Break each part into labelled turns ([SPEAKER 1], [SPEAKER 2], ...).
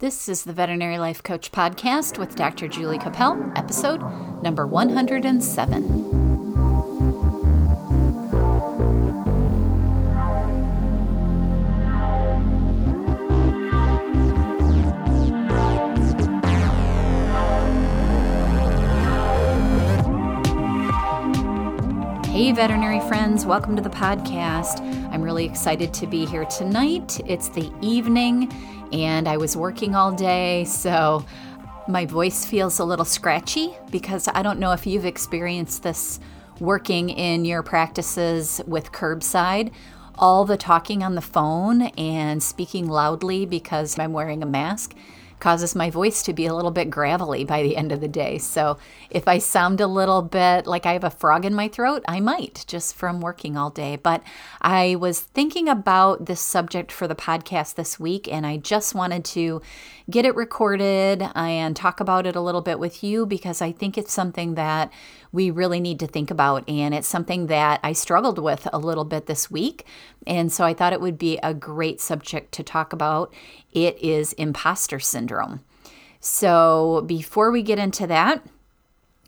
[SPEAKER 1] This is the Veterinary Life Coach Podcast with Dr. Julie Cappel, episode number 107. Hey, veterinary friends, welcome to the podcast. I'm really excited to be here tonight. It's the evening, and I was working all day, so my voice feels a little scratchy because I don't know if you've experienced this working in your practices with curbside. All the talking on the phone and speaking loudly because I'm wearing a mask causes my voice to be a little bit gravelly by the end of the day. So if I sound a little bit like I have a frog in my throat, I might just from working all day. But I was thinking about this subject for the podcast this week, and I just wanted to get it recorded and talk about it a little bit with you because I think it's something that we really need to think about. And it's something that I struggled with a little bit this week. And so I thought it would be a great subject to talk about. It is imposter syndrome. So before we get into that,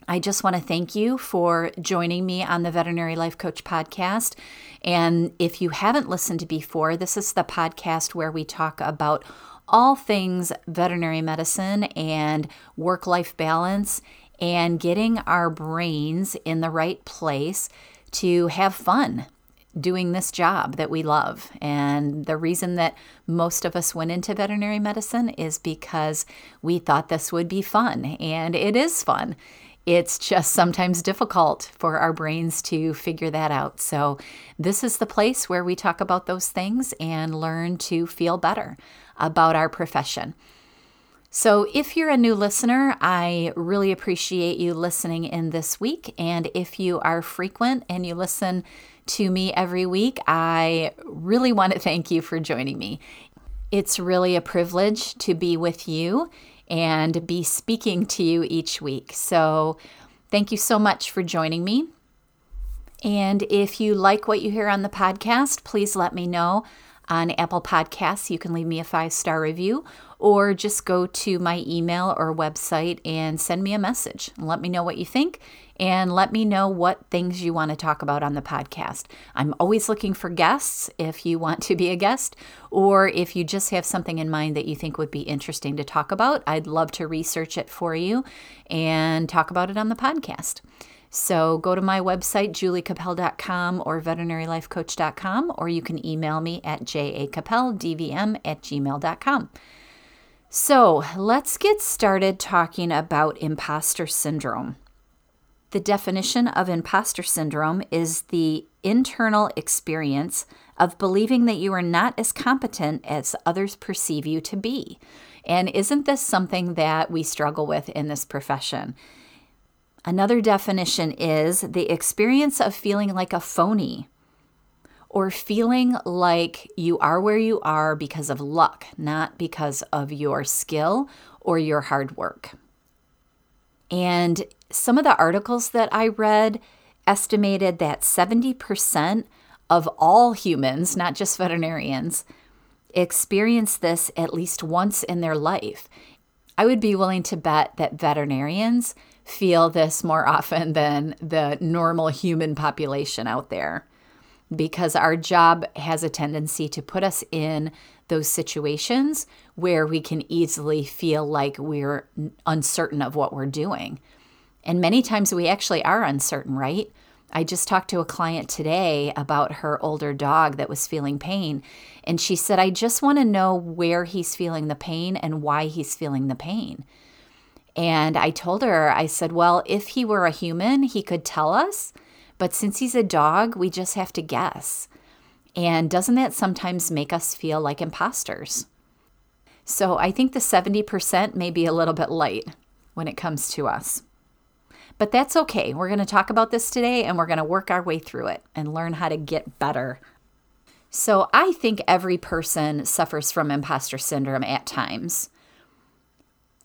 [SPEAKER 1] I just want to thank you for joining me on the Veterinary Life Coach podcast. And if you haven't listened before, this is the podcast where we talk about all things veterinary medicine and work life balance and getting our brains in the right place to have fun doing this job that we love. And the reason that most of us went into veterinary medicine is because we thought this would be fun, and it is fun. It's just sometimes difficult for our brains to figure that out. So, this is the place where we talk about those things and learn to feel better about our profession. So, if you're a new listener, I really appreciate you listening in this week. And if you are frequent and you listen to me every week, I really want to thank you for joining me. It's really a privilege to be with you and be speaking to you each week. So, thank you so much for joining me. And if you like what you hear on the podcast, please let me know on Apple Podcasts. You can leave me a five star review or just go to my email or website and send me a message. Let me know what you think and let me know what things you want to talk about on the podcast. I'm always looking for guests if you want to be a guest or if you just have something in mind that you think would be interesting to talk about. I'd love to research it for you and talk about it on the podcast. So go to my website, juliecappel.com or veterinarylifecoach.com, or you can email me at jacappeldvm at gmail.com. So let's get started talking about imposter syndrome. The definition of imposter syndrome is the internal experience of believing that you are not as competent as others perceive you to be. And isn't this something that we struggle with in this profession? Another definition is the experience of feeling like a phony or feeling like you are where you are because of luck, not because of your skill or your hard work. And some of the articles that I read estimated that 70% of all humans, not just veterinarians, experience this at least once in their life. I would be willing to bet that veterinarians feel this more often than the normal human population out there because our job has a tendency to put us in those situations where we can easily feel like we're uncertain of what we're doing. And many times we actually are uncertain, right? I just talked to a client today about her older dog that was feeling pain. And she said, I just want to know where he's feeling the pain and why he's feeling the pain. And I told her, I said, well, if he were a human, he could tell us. But since he's a dog, we just have to guess. And doesn't that sometimes make us feel like imposters? So I think the 70% may be a little bit light when it comes to us. But that's okay. We're going to talk about this today and we're going to work our way through it and learn how to get better. So I think every person suffers from imposter syndrome at times.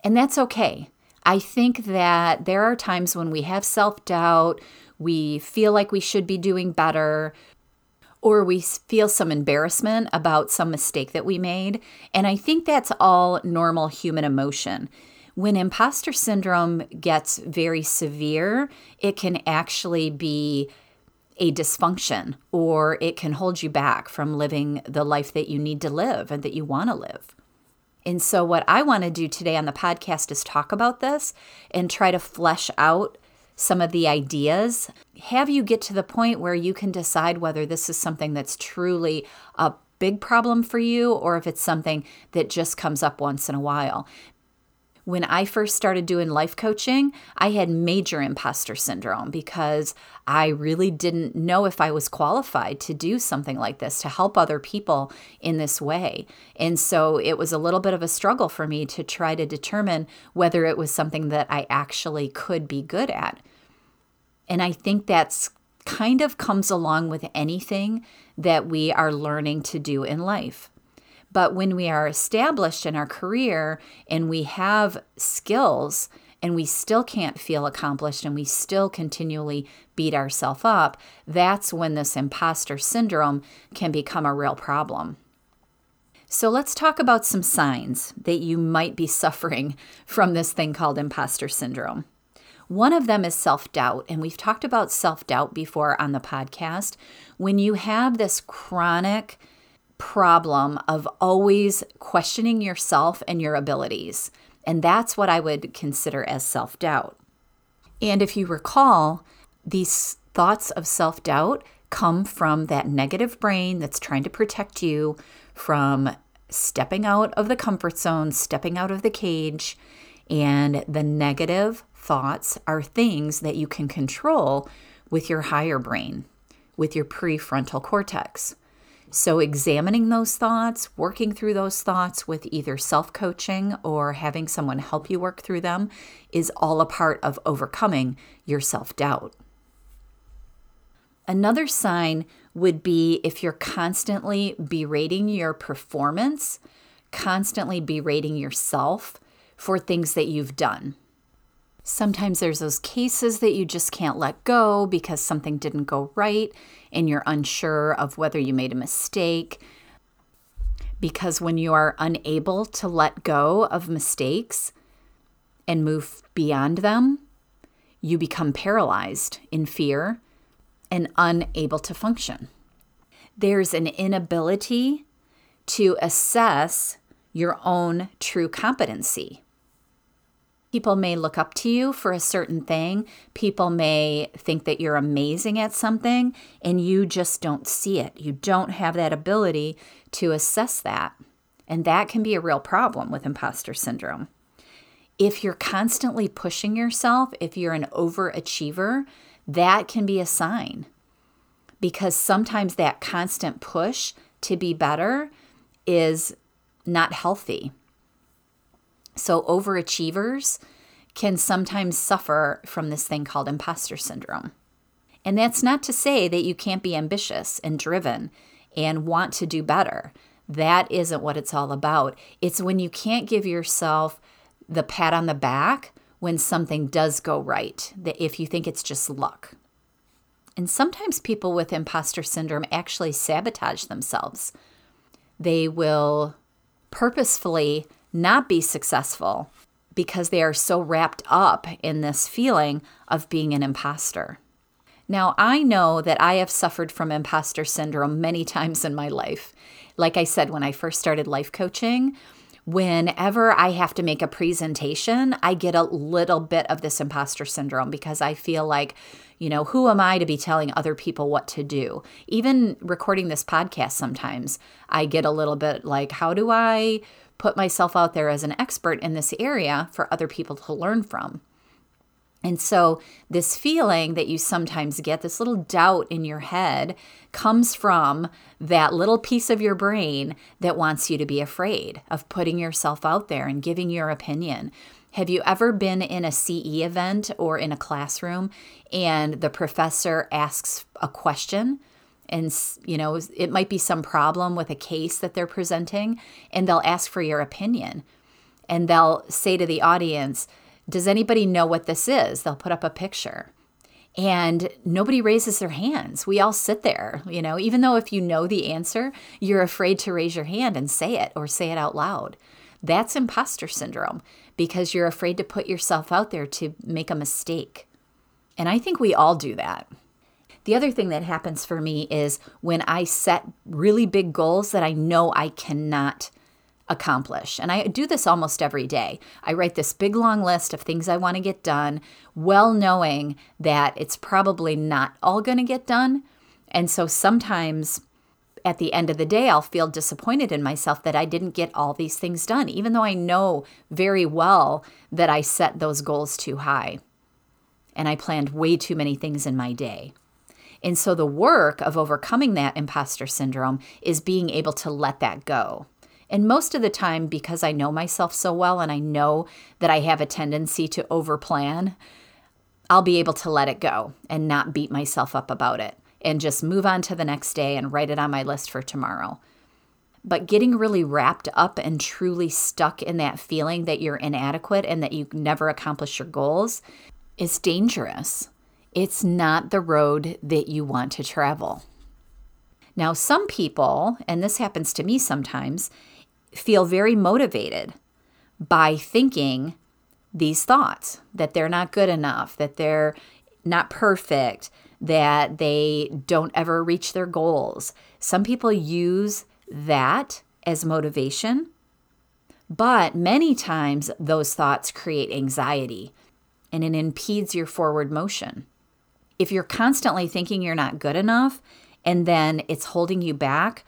[SPEAKER 1] And that's okay. I think that there are times when we have self doubt, we feel like we should be doing better, or we feel some embarrassment about some mistake that we made. And I think that's all normal human emotion. When imposter syndrome gets very severe, it can actually be a dysfunction or it can hold you back from living the life that you need to live and that you want to live. And so, what I want to do today on the podcast is talk about this and try to flesh out some of the ideas. Have you get to the point where you can decide whether this is something that's truly a big problem for you or if it's something that just comes up once in a while. When I first started doing life coaching, I had major imposter syndrome because I really didn't know if I was qualified to do something like this, to help other people in this way. And so it was a little bit of a struggle for me to try to determine whether it was something that I actually could be good at. And I think that's kind of comes along with anything that we are learning to do in life. But when we are established in our career and we have skills and we still can't feel accomplished and we still continually beat ourselves up, that's when this imposter syndrome can become a real problem. So let's talk about some signs that you might be suffering from this thing called imposter syndrome. One of them is self doubt. And we've talked about self doubt before on the podcast. When you have this chronic problem of always questioning yourself and your abilities, and that's what I would consider as self doubt. And if you recall, these thoughts of self doubt come from that negative brain that's trying to protect you from stepping out of the comfort zone, stepping out of the cage, and the negative thoughts are things that you can control with your higher brain, with your prefrontal cortex. So, examining those thoughts, working through those thoughts with either self coaching or having someone help you work through them is all a part of overcoming your self doubt. Another sign would be if you're constantly berating your performance, constantly berating yourself for things that you've done. Sometimes there's those cases that you just can't let go because something didn't go right and you're unsure of whether you made a mistake. Because when you are unable to let go of mistakes and move beyond them, you become paralyzed in fear and unable to function. There's an inability to assess your own true competency. People may look up to you for a certain thing. People may think that you're amazing at something, and you just don't see it. You don't have that ability to assess that. And that can be a real problem with imposter syndrome. If you're constantly pushing yourself, if you're an overachiever, that can be a sign. Because sometimes that constant push to be better is not healthy. So, overachievers can sometimes suffer from this thing called imposter syndrome. And that's not to say that you can't be ambitious and driven and want to do better. That isn't what it's all about. It's when you can't give yourself the pat on the back when something does go right, that if you think it's just luck. And sometimes people with imposter syndrome actually sabotage themselves. They will purposefully not be successful because they are so wrapped up in this feeling of being an imposter. Now, I know that I have suffered from imposter syndrome many times in my life. Like I said, when I first started life coaching, whenever I have to make a presentation, I get a little bit of this imposter syndrome because I feel like, you know, who am I to be telling other people what to do? Even recording this podcast, sometimes I get a little bit like, how do I put myself out there as an expert in this area for other people to learn from. And so, this feeling that you sometimes get, this little doubt in your head, comes from that little piece of your brain that wants you to be afraid of putting yourself out there and giving your opinion. Have you ever been in a CE event or in a classroom and the professor asks a question and you know it might be some problem with a case that they're presenting and they'll ask for your opinion and they'll say to the audience does anybody know what this is they'll put up a picture and nobody raises their hands. We all sit there, you know, even though if you know the answer, you're afraid to raise your hand and say it or say it out loud. That's imposter syndrome because you're afraid to put yourself out there to make a mistake. And I think we all do that. The other thing that happens for me is when I set really big goals that I know I cannot accomplish. And I do this almost every day. I write this big long list of things I want to get done, well knowing that it's probably not all going to get done. And so sometimes at the end of the day, I'll feel disappointed in myself that I didn't get all these things done, even though I know very well that I set those goals too high and I planned way too many things in my day. And so the work of overcoming that imposter syndrome is being able to let that go. And most of the time, because I know myself so well and I know that I have a tendency to overplan, I'll be able to let it go and not beat myself up about it and just move on to the next day and write it on my list for tomorrow. But getting really wrapped up and truly stuck in that feeling that you're inadequate and that you never accomplish your goals is dangerous. It's not the road that you want to travel. Now, some people, and this happens to me sometimes, feel very motivated by thinking these thoughts that they're not good enough, that they're not perfect, that they don't ever reach their goals. Some people use that as motivation, but many times those thoughts create anxiety and it impedes your forward motion. If you're constantly thinking you're not good enough and then it's holding you back,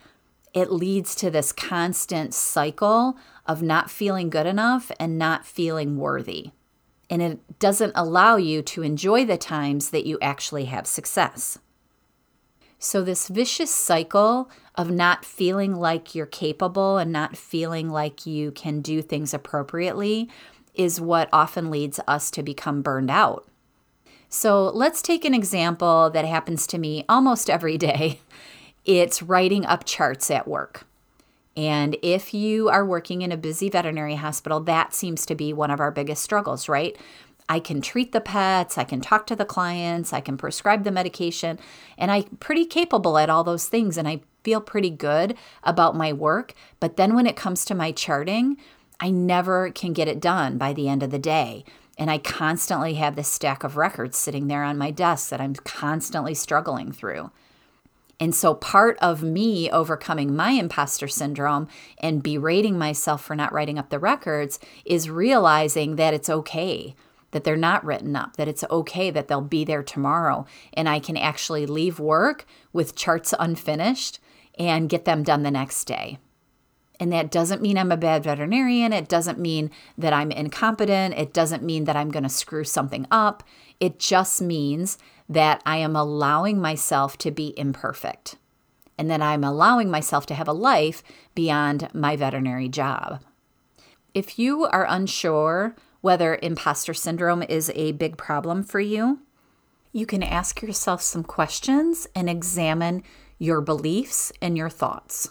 [SPEAKER 1] it leads to this constant cycle of not feeling good enough and not feeling worthy. And it doesn't allow you to enjoy the times that you actually have success. So, this vicious cycle of not feeling like you're capable and not feeling like you can do things appropriately is what often leads us to become burned out. So, let's take an example that happens to me almost every day it's writing up charts at work. And if you are working in a busy veterinary hospital, that seems to be one of our biggest struggles, right? I can treat the pets, I can talk to the clients, I can prescribe the medication, and I'm pretty capable at all those things. And I feel pretty good about my work. But then when it comes to my charting, I never can get it done by the end of the day. And I constantly have this stack of records sitting there on my desk that I'm constantly struggling through. And so, part of me overcoming my imposter syndrome and berating myself for not writing up the records is realizing that it's okay that they're not written up, that it's okay that they'll be there tomorrow. And I can actually leave work with charts unfinished and get them done the next day. And that doesn't mean I'm a bad veterinarian. It doesn't mean that I'm incompetent. It doesn't mean that I'm going to screw something up. It just means that I am allowing myself to be imperfect and that I'm allowing myself to have a life beyond my veterinary job. If you are unsure whether imposter syndrome is a big problem for you, you can ask yourself some questions and examine your beliefs and your thoughts.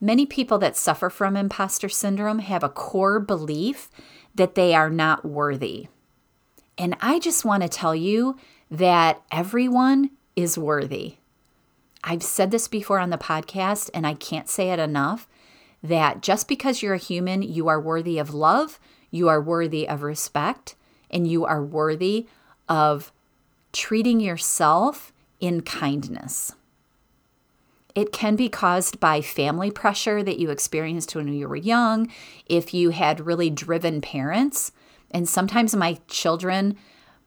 [SPEAKER 1] Many people that suffer from imposter syndrome have a core belief that they are not worthy. And I just want to tell you that everyone is worthy. I've said this before on the podcast, and I can't say it enough that just because you're a human, you are worthy of love, you are worthy of respect, and you are worthy of treating yourself in kindness. It can be caused by family pressure that you experienced when you were young, if you had really driven parents. And sometimes my children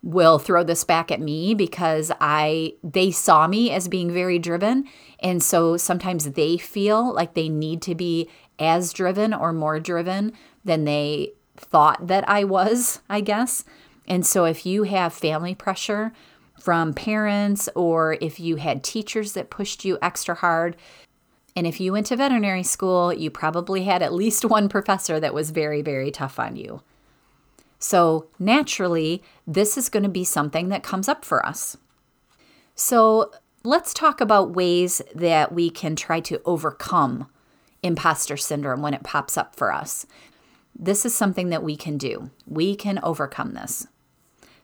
[SPEAKER 1] will throw this back at me because I they saw me as being very driven and so sometimes they feel like they need to be as driven or more driven than they thought that I was, I guess. And so if you have family pressure from parents or if you had teachers that pushed you extra hard, and if you went to veterinary school, you probably had at least one professor that was very, very tough on you. So, naturally, this is going to be something that comes up for us. So, let's talk about ways that we can try to overcome imposter syndrome when it pops up for us. This is something that we can do. We can overcome this.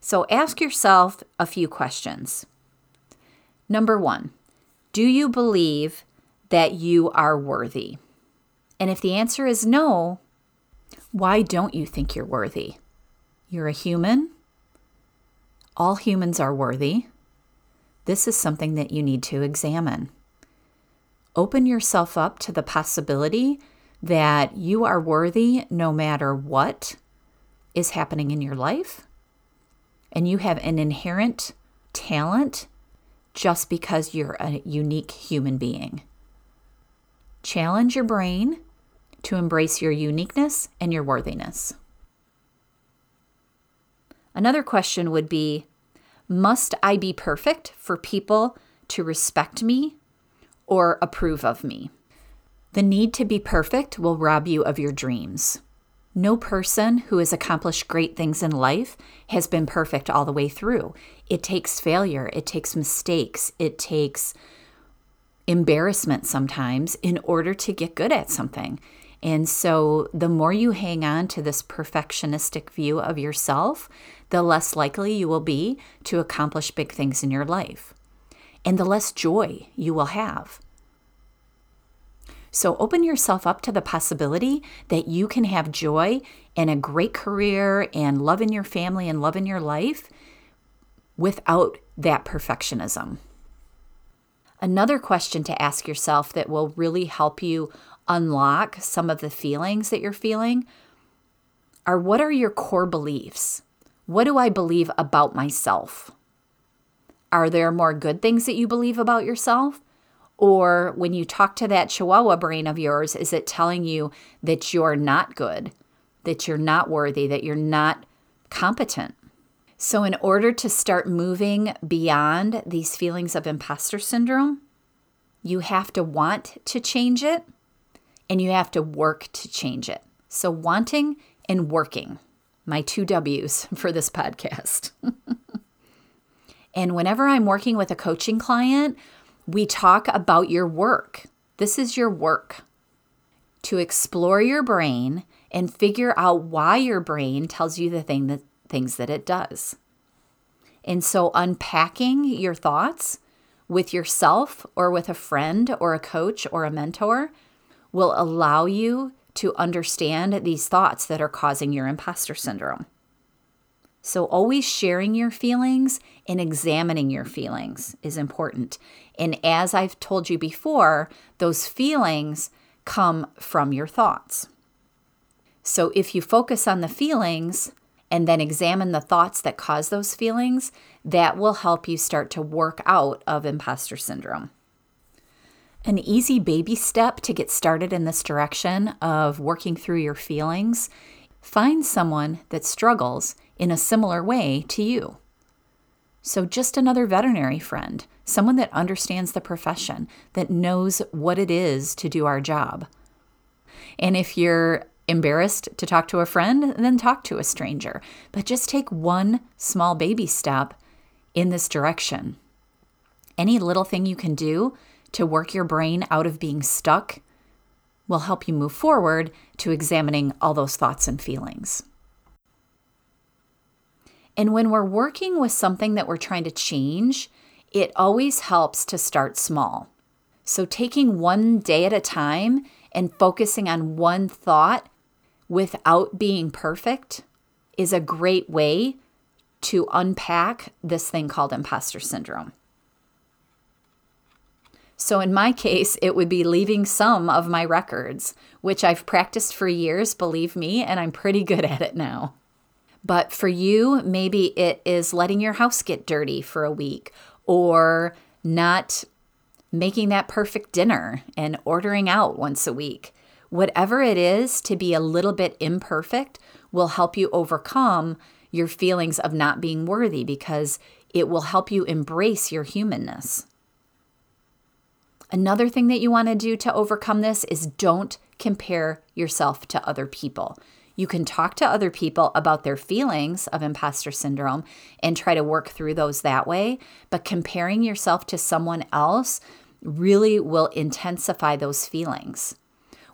[SPEAKER 1] So ask yourself a few questions. Number one, do you believe that you are worthy? And if the answer is no, why don't you think you're worthy? You're a human. All humans are worthy. This is something that you need to examine. Open yourself up to the possibility that you are worthy no matter what is happening in your life and you have an inherent talent just because you're a unique human being. Challenge your brain to embrace your uniqueness and your worthiness. Another question would be Must I be perfect for people to respect me or approve of me? The need to be perfect will rob you of your dreams. No person who has accomplished great things in life has been perfect all the way through. It takes failure, it takes mistakes, it takes embarrassment sometimes in order to get good at something. And so, the more you hang on to this perfectionistic view of yourself, the less likely you will be to accomplish big things in your life, and the less joy you will have. So open yourself up to the possibility that you can have joy and a great career and love in your family and love in your life without that perfectionism. Another question to ask yourself that will really help you unlock some of the feelings that you're feeling are what are your core beliefs? What do I believe about myself? Are there more good things that you believe about yourself? Or when you talk to that chihuahua brain of yours, is it telling you that you're not good, that you're not worthy, that you're not competent? So, in order to start moving beyond these feelings of imposter syndrome, you have to want to change it and you have to work to change it. So, wanting and working, my two W's for this podcast. and whenever I'm working with a coaching client we talk about your work. This is your work to explore your brain and figure out why your brain tells you the thing that things that it does. And so unpacking your thoughts with yourself or with a friend or a coach or a mentor will allow you to understand these thoughts that are causing your imposter syndrome. So, always sharing your feelings and examining your feelings is important. And as I've told you before, those feelings come from your thoughts. So, if you focus on the feelings and then examine the thoughts that cause those feelings, that will help you start to work out of imposter syndrome. An easy baby step to get started in this direction of working through your feelings find someone that struggles in a similar way to you. So, just another veterinary friend, someone that understands the profession, that knows what it is to do our job. And if you're embarrassed to talk to a friend, then talk to a stranger. But just take one small baby step in this direction. Any little thing you can do to work your brain out of being stuck will help you move forward to examining all those thoughts and feelings. And when we're working with something that we're trying to change, it always helps to start small. So, taking one day at a time and focusing on one thought without being perfect is a great way to unpack this thing called imposter syndrome. So, in my case, it would be leaving some of my records, which I've practiced for years, believe me, and I'm pretty good at it now. But for you, maybe it is letting your house get dirty for a week or not making that perfect dinner and ordering out once a week. Whatever it is to be a little bit imperfect will help you overcome your feelings of not being worthy because it will help you embrace your humanness. Another thing that you want to do to overcome this is don't compare yourself to other people. You can talk to other people about their feelings of imposter syndrome and try to work through those that way. But comparing yourself to someone else really will intensify those feelings.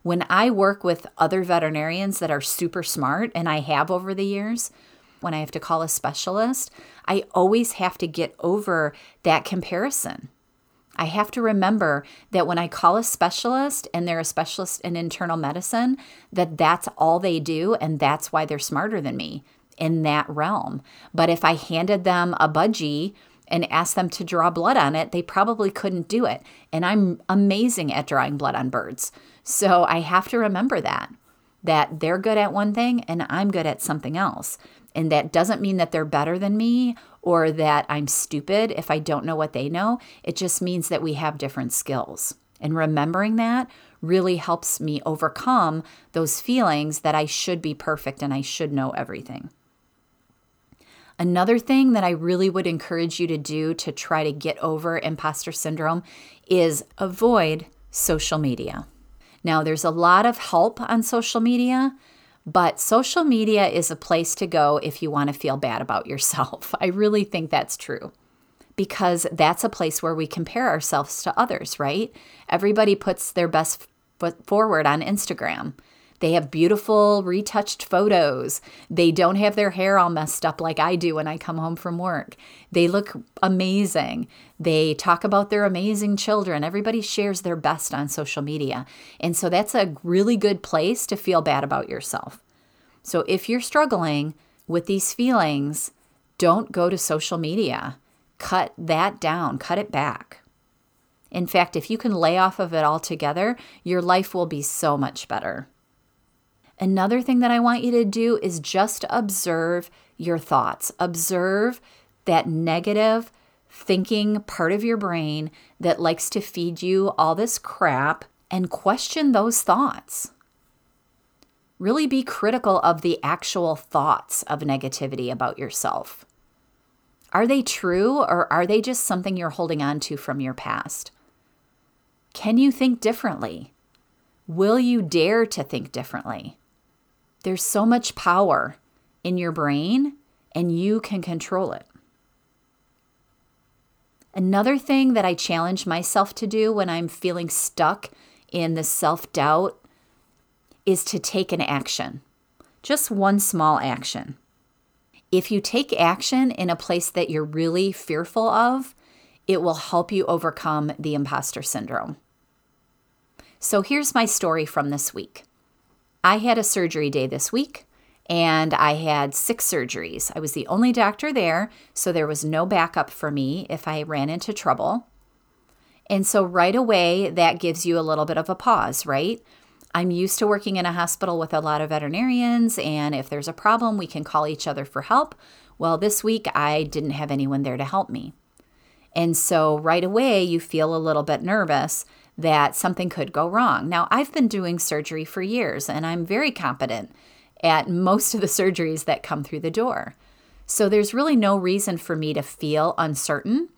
[SPEAKER 1] When I work with other veterinarians that are super smart, and I have over the years, when I have to call a specialist, I always have to get over that comparison. I have to remember that when I call a specialist and they're a specialist in internal medicine, that that's all they do and that's why they're smarter than me in that realm. But if I handed them a budgie and asked them to draw blood on it, they probably couldn't do it. And I'm amazing at drawing blood on birds. So I have to remember that that they're good at one thing and I'm good at something else. And that doesn't mean that they're better than me or that I'm stupid if I don't know what they know. It just means that we have different skills. And remembering that really helps me overcome those feelings that I should be perfect and I should know everything. Another thing that I really would encourage you to do to try to get over imposter syndrome is avoid social media. Now, there's a lot of help on social media, but social media is a place to go if you want to feel bad about yourself. I really think that's true because that's a place where we compare ourselves to others, right? Everybody puts their best foot forward on Instagram. They have beautiful retouched photos. They don't have their hair all messed up like I do when I come home from work. They look amazing. They talk about their amazing children. Everybody shares their best on social media. And so that's a really good place to feel bad about yourself. So if you're struggling with these feelings, don't go to social media. Cut that down, cut it back. In fact, if you can lay off of it altogether, your life will be so much better. Another thing that I want you to do is just observe your thoughts. Observe that negative thinking part of your brain that likes to feed you all this crap and question those thoughts. Really be critical of the actual thoughts of negativity about yourself. Are they true or are they just something you're holding on to from your past? Can you think differently? Will you dare to think differently? There's so much power in your brain, and you can control it. Another thing that I challenge myself to do when I'm feeling stuck in the self doubt is to take an action, just one small action. If you take action in a place that you're really fearful of, it will help you overcome the imposter syndrome. So here's my story from this week. I had a surgery day this week and I had six surgeries. I was the only doctor there, so there was no backup for me if I ran into trouble. And so, right away, that gives you a little bit of a pause, right? I'm used to working in a hospital with a lot of veterinarians, and if there's a problem, we can call each other for help. Well, this week, I didn't have anyone there to help me. And so, right away, you feel a little bit nervous that something could go wrong. Now, I've been doing surgery for years and I'm very competent at most of the surgeries that come through the door. So there's really no reason for me to feel uncertain,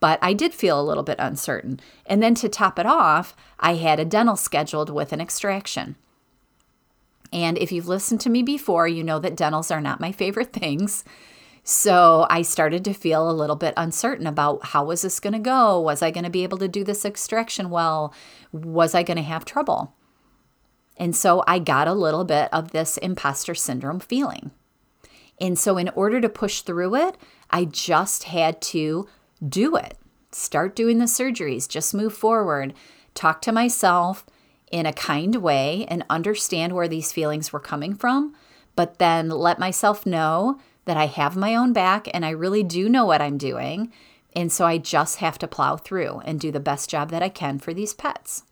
[SPEAKER 1] but I did feel a little bit uncertain. And then to top it off, I had a dental scheduled with an extraction. And if you've listened to me before, you know that dentals are not my favorite things. So I started to feel a little bit uncertain about how was this going to go? Was I going to be able to do this extraction well? Was I going to have trouble? And so I got a little bit of this imposter syndrome feeling. And so, in order to push through it, I just had to do it. Start doing the surgeries, just move forward, talk to myself in a kind way and understand where these feelings were coming from, but then let myself know that I have my own back and I really do know what I'm doing. And so I just have to plow through and do the best job that I can for these pets.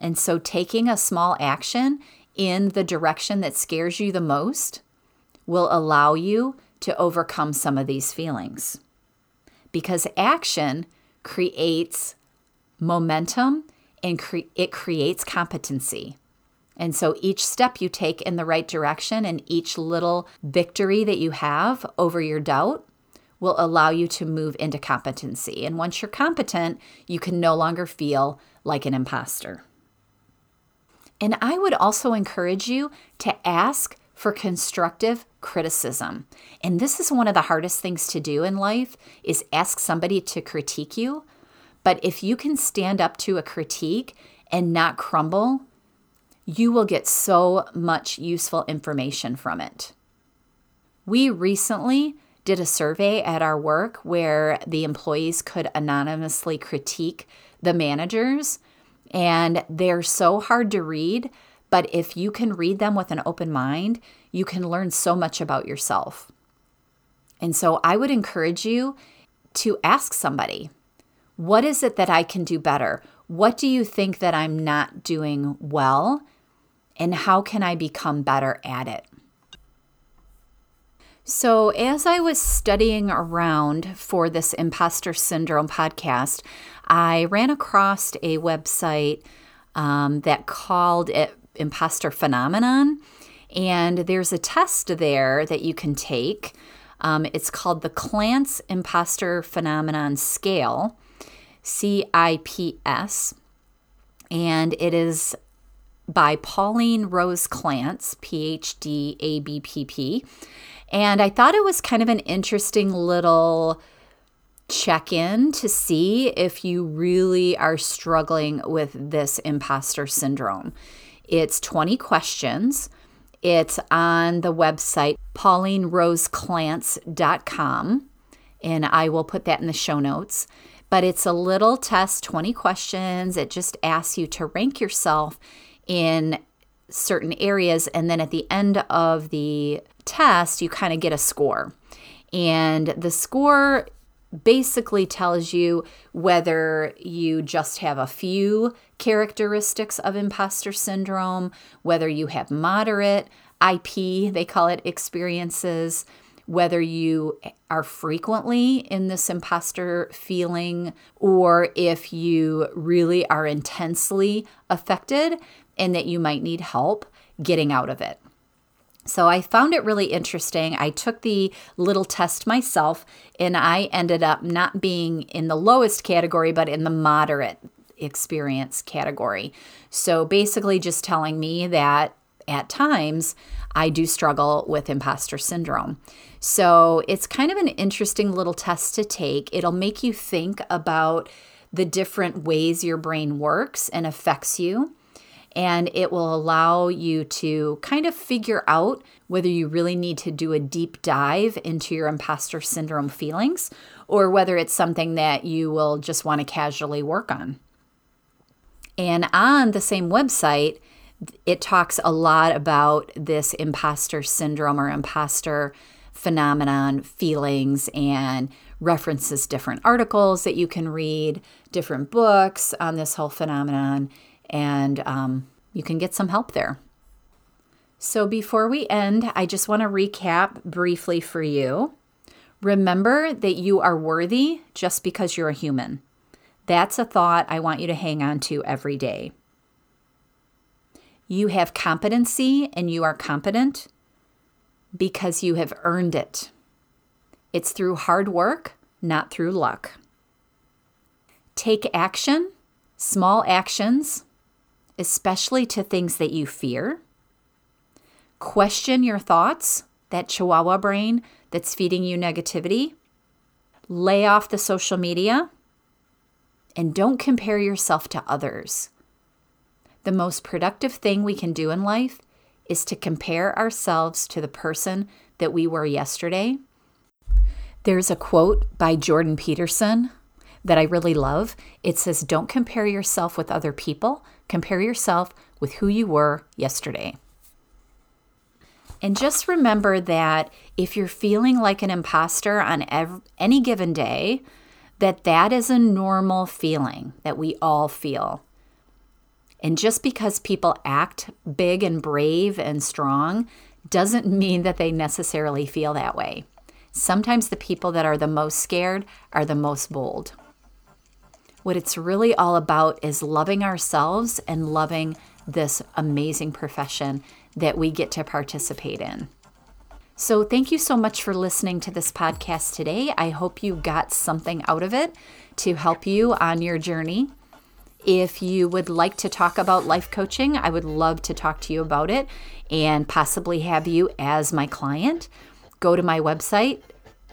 [SPEAKER 1] And so taking a small action in the direction that scares you the most will allow you to overcome some of these feelings. Because action creates momentum and cre- it creates competency. And so each step you take in the right direction and each little victory that you have over your doubt will allow you to move into competency. And once you're competent, you can no longer feel like an imposter. And I would also encourage you to ask for constructive criticism. And this is one of the hardest things to do in life is ask somebody to critique you. But if you can stand up to a critique and not crumble, you will get so much useful information from it. We recently did a survey at our work where the employees could anonymously critique the managers, and they're so hard to read. But if you can read them with an open mind, you can learn so much about yourself. And so I would encourage you to ask somebody, what is it that I can do better? What do you think that I'm not doing well? And how can I become better at it? So, as I was studying around for this imposter syndrome podcast, I ran across a website um, that called it Imposter Phenomenon. And there's a test there that you can take. Um, it's called the Clance Imposter Phenomenon Scale, CIPS. And it is by Pauline Rose Clance, PhD, ABPP. And I thought it was kind of an interesting little check in to see if you really are struggling with this imposter syndrome. It's 20 questions. It's on the website paulineroseclance.com, and I will put that in the show notes. But it's a little test, 20 questions. It just asks you to rank yourself in certain areas, and then at the end of the test, you kind of get a score. And the score basically tells you whether you just have a few characteristics of imposter syndrome, whether you have moderate IP, they call it experiences, whether you are frequently in this imposter feeling, or if you really are intensely affected and that you might need help getting out of it. So I found it really interesting. I took the little test myself and I ended up not being in the lowest category, but in the moderate experience category. So basically, just telling me that at times I do struggle with imposter syndrome. So it's kind of an interesting little test to take. It'll make you think about the different ways your brain works and affects you and it will allow you to kind of figure out whether you really need to do a deep dive into your imposter syndrome feelings or whether it's something that you will just want to casually work on. And on the same website, it talks a lot about this imposter syndrome or imposter phenomenon feelings and references different articles that you can read, different books on this whole phenomenon and um, you can get some help there. So, before we end, I just want to recap briefly for you. Remember that you are worthy just because you're a human. That's a thought I want you to hang on to every day. You have competency and you are competent because you have earned it. It's through hard work, not through luck. Take action, small actions, especially to things that you fear. Question your thoughts, that chihuahua brain that's feeding you negativity. Lay off the social media and don't compare yourself to others. The most productive thing we can do in life is to compare ourselves to the person that we were yesterday. There's a quote by Jordan Peterson that I really love. It says, Don't compare yourself with other people, compare yourself with who you were yesterday. And just remember that if you're feeling like an imposter on every, any given day, that that is a normal feeling that we all feel. And just because people act big and brave and strong doesn't mean that they necessarily feel that way. Sometimes the people that are the most scared are the most bold. What it's really all about is loving ourselves and loving this amazing profession that we get to participate in. So, thank you so much for listening to this podcast today. I hope you got something out of it to help you on your journey. If you would like to talk about life coaching, I would love to talk to you about it and possibly have you as my client. Go to my website,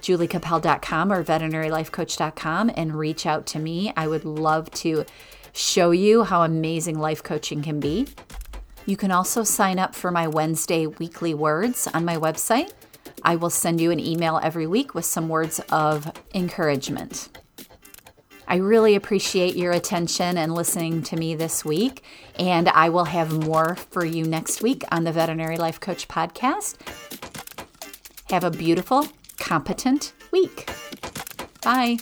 [SPEAKER 1] juliecappel.com or veterinarylifecoach.com and reach out to me. I would love to show you how amazing life coaching can be. You can also sign up for my Wednesday weekly words on my website. I will send you an email every week with some words of encouragement. I really appreciate your attention and listening to me this week, and I will have more for you next week on the Veterinary Life Coach podcast. Have a beautiful, competent week. Bye.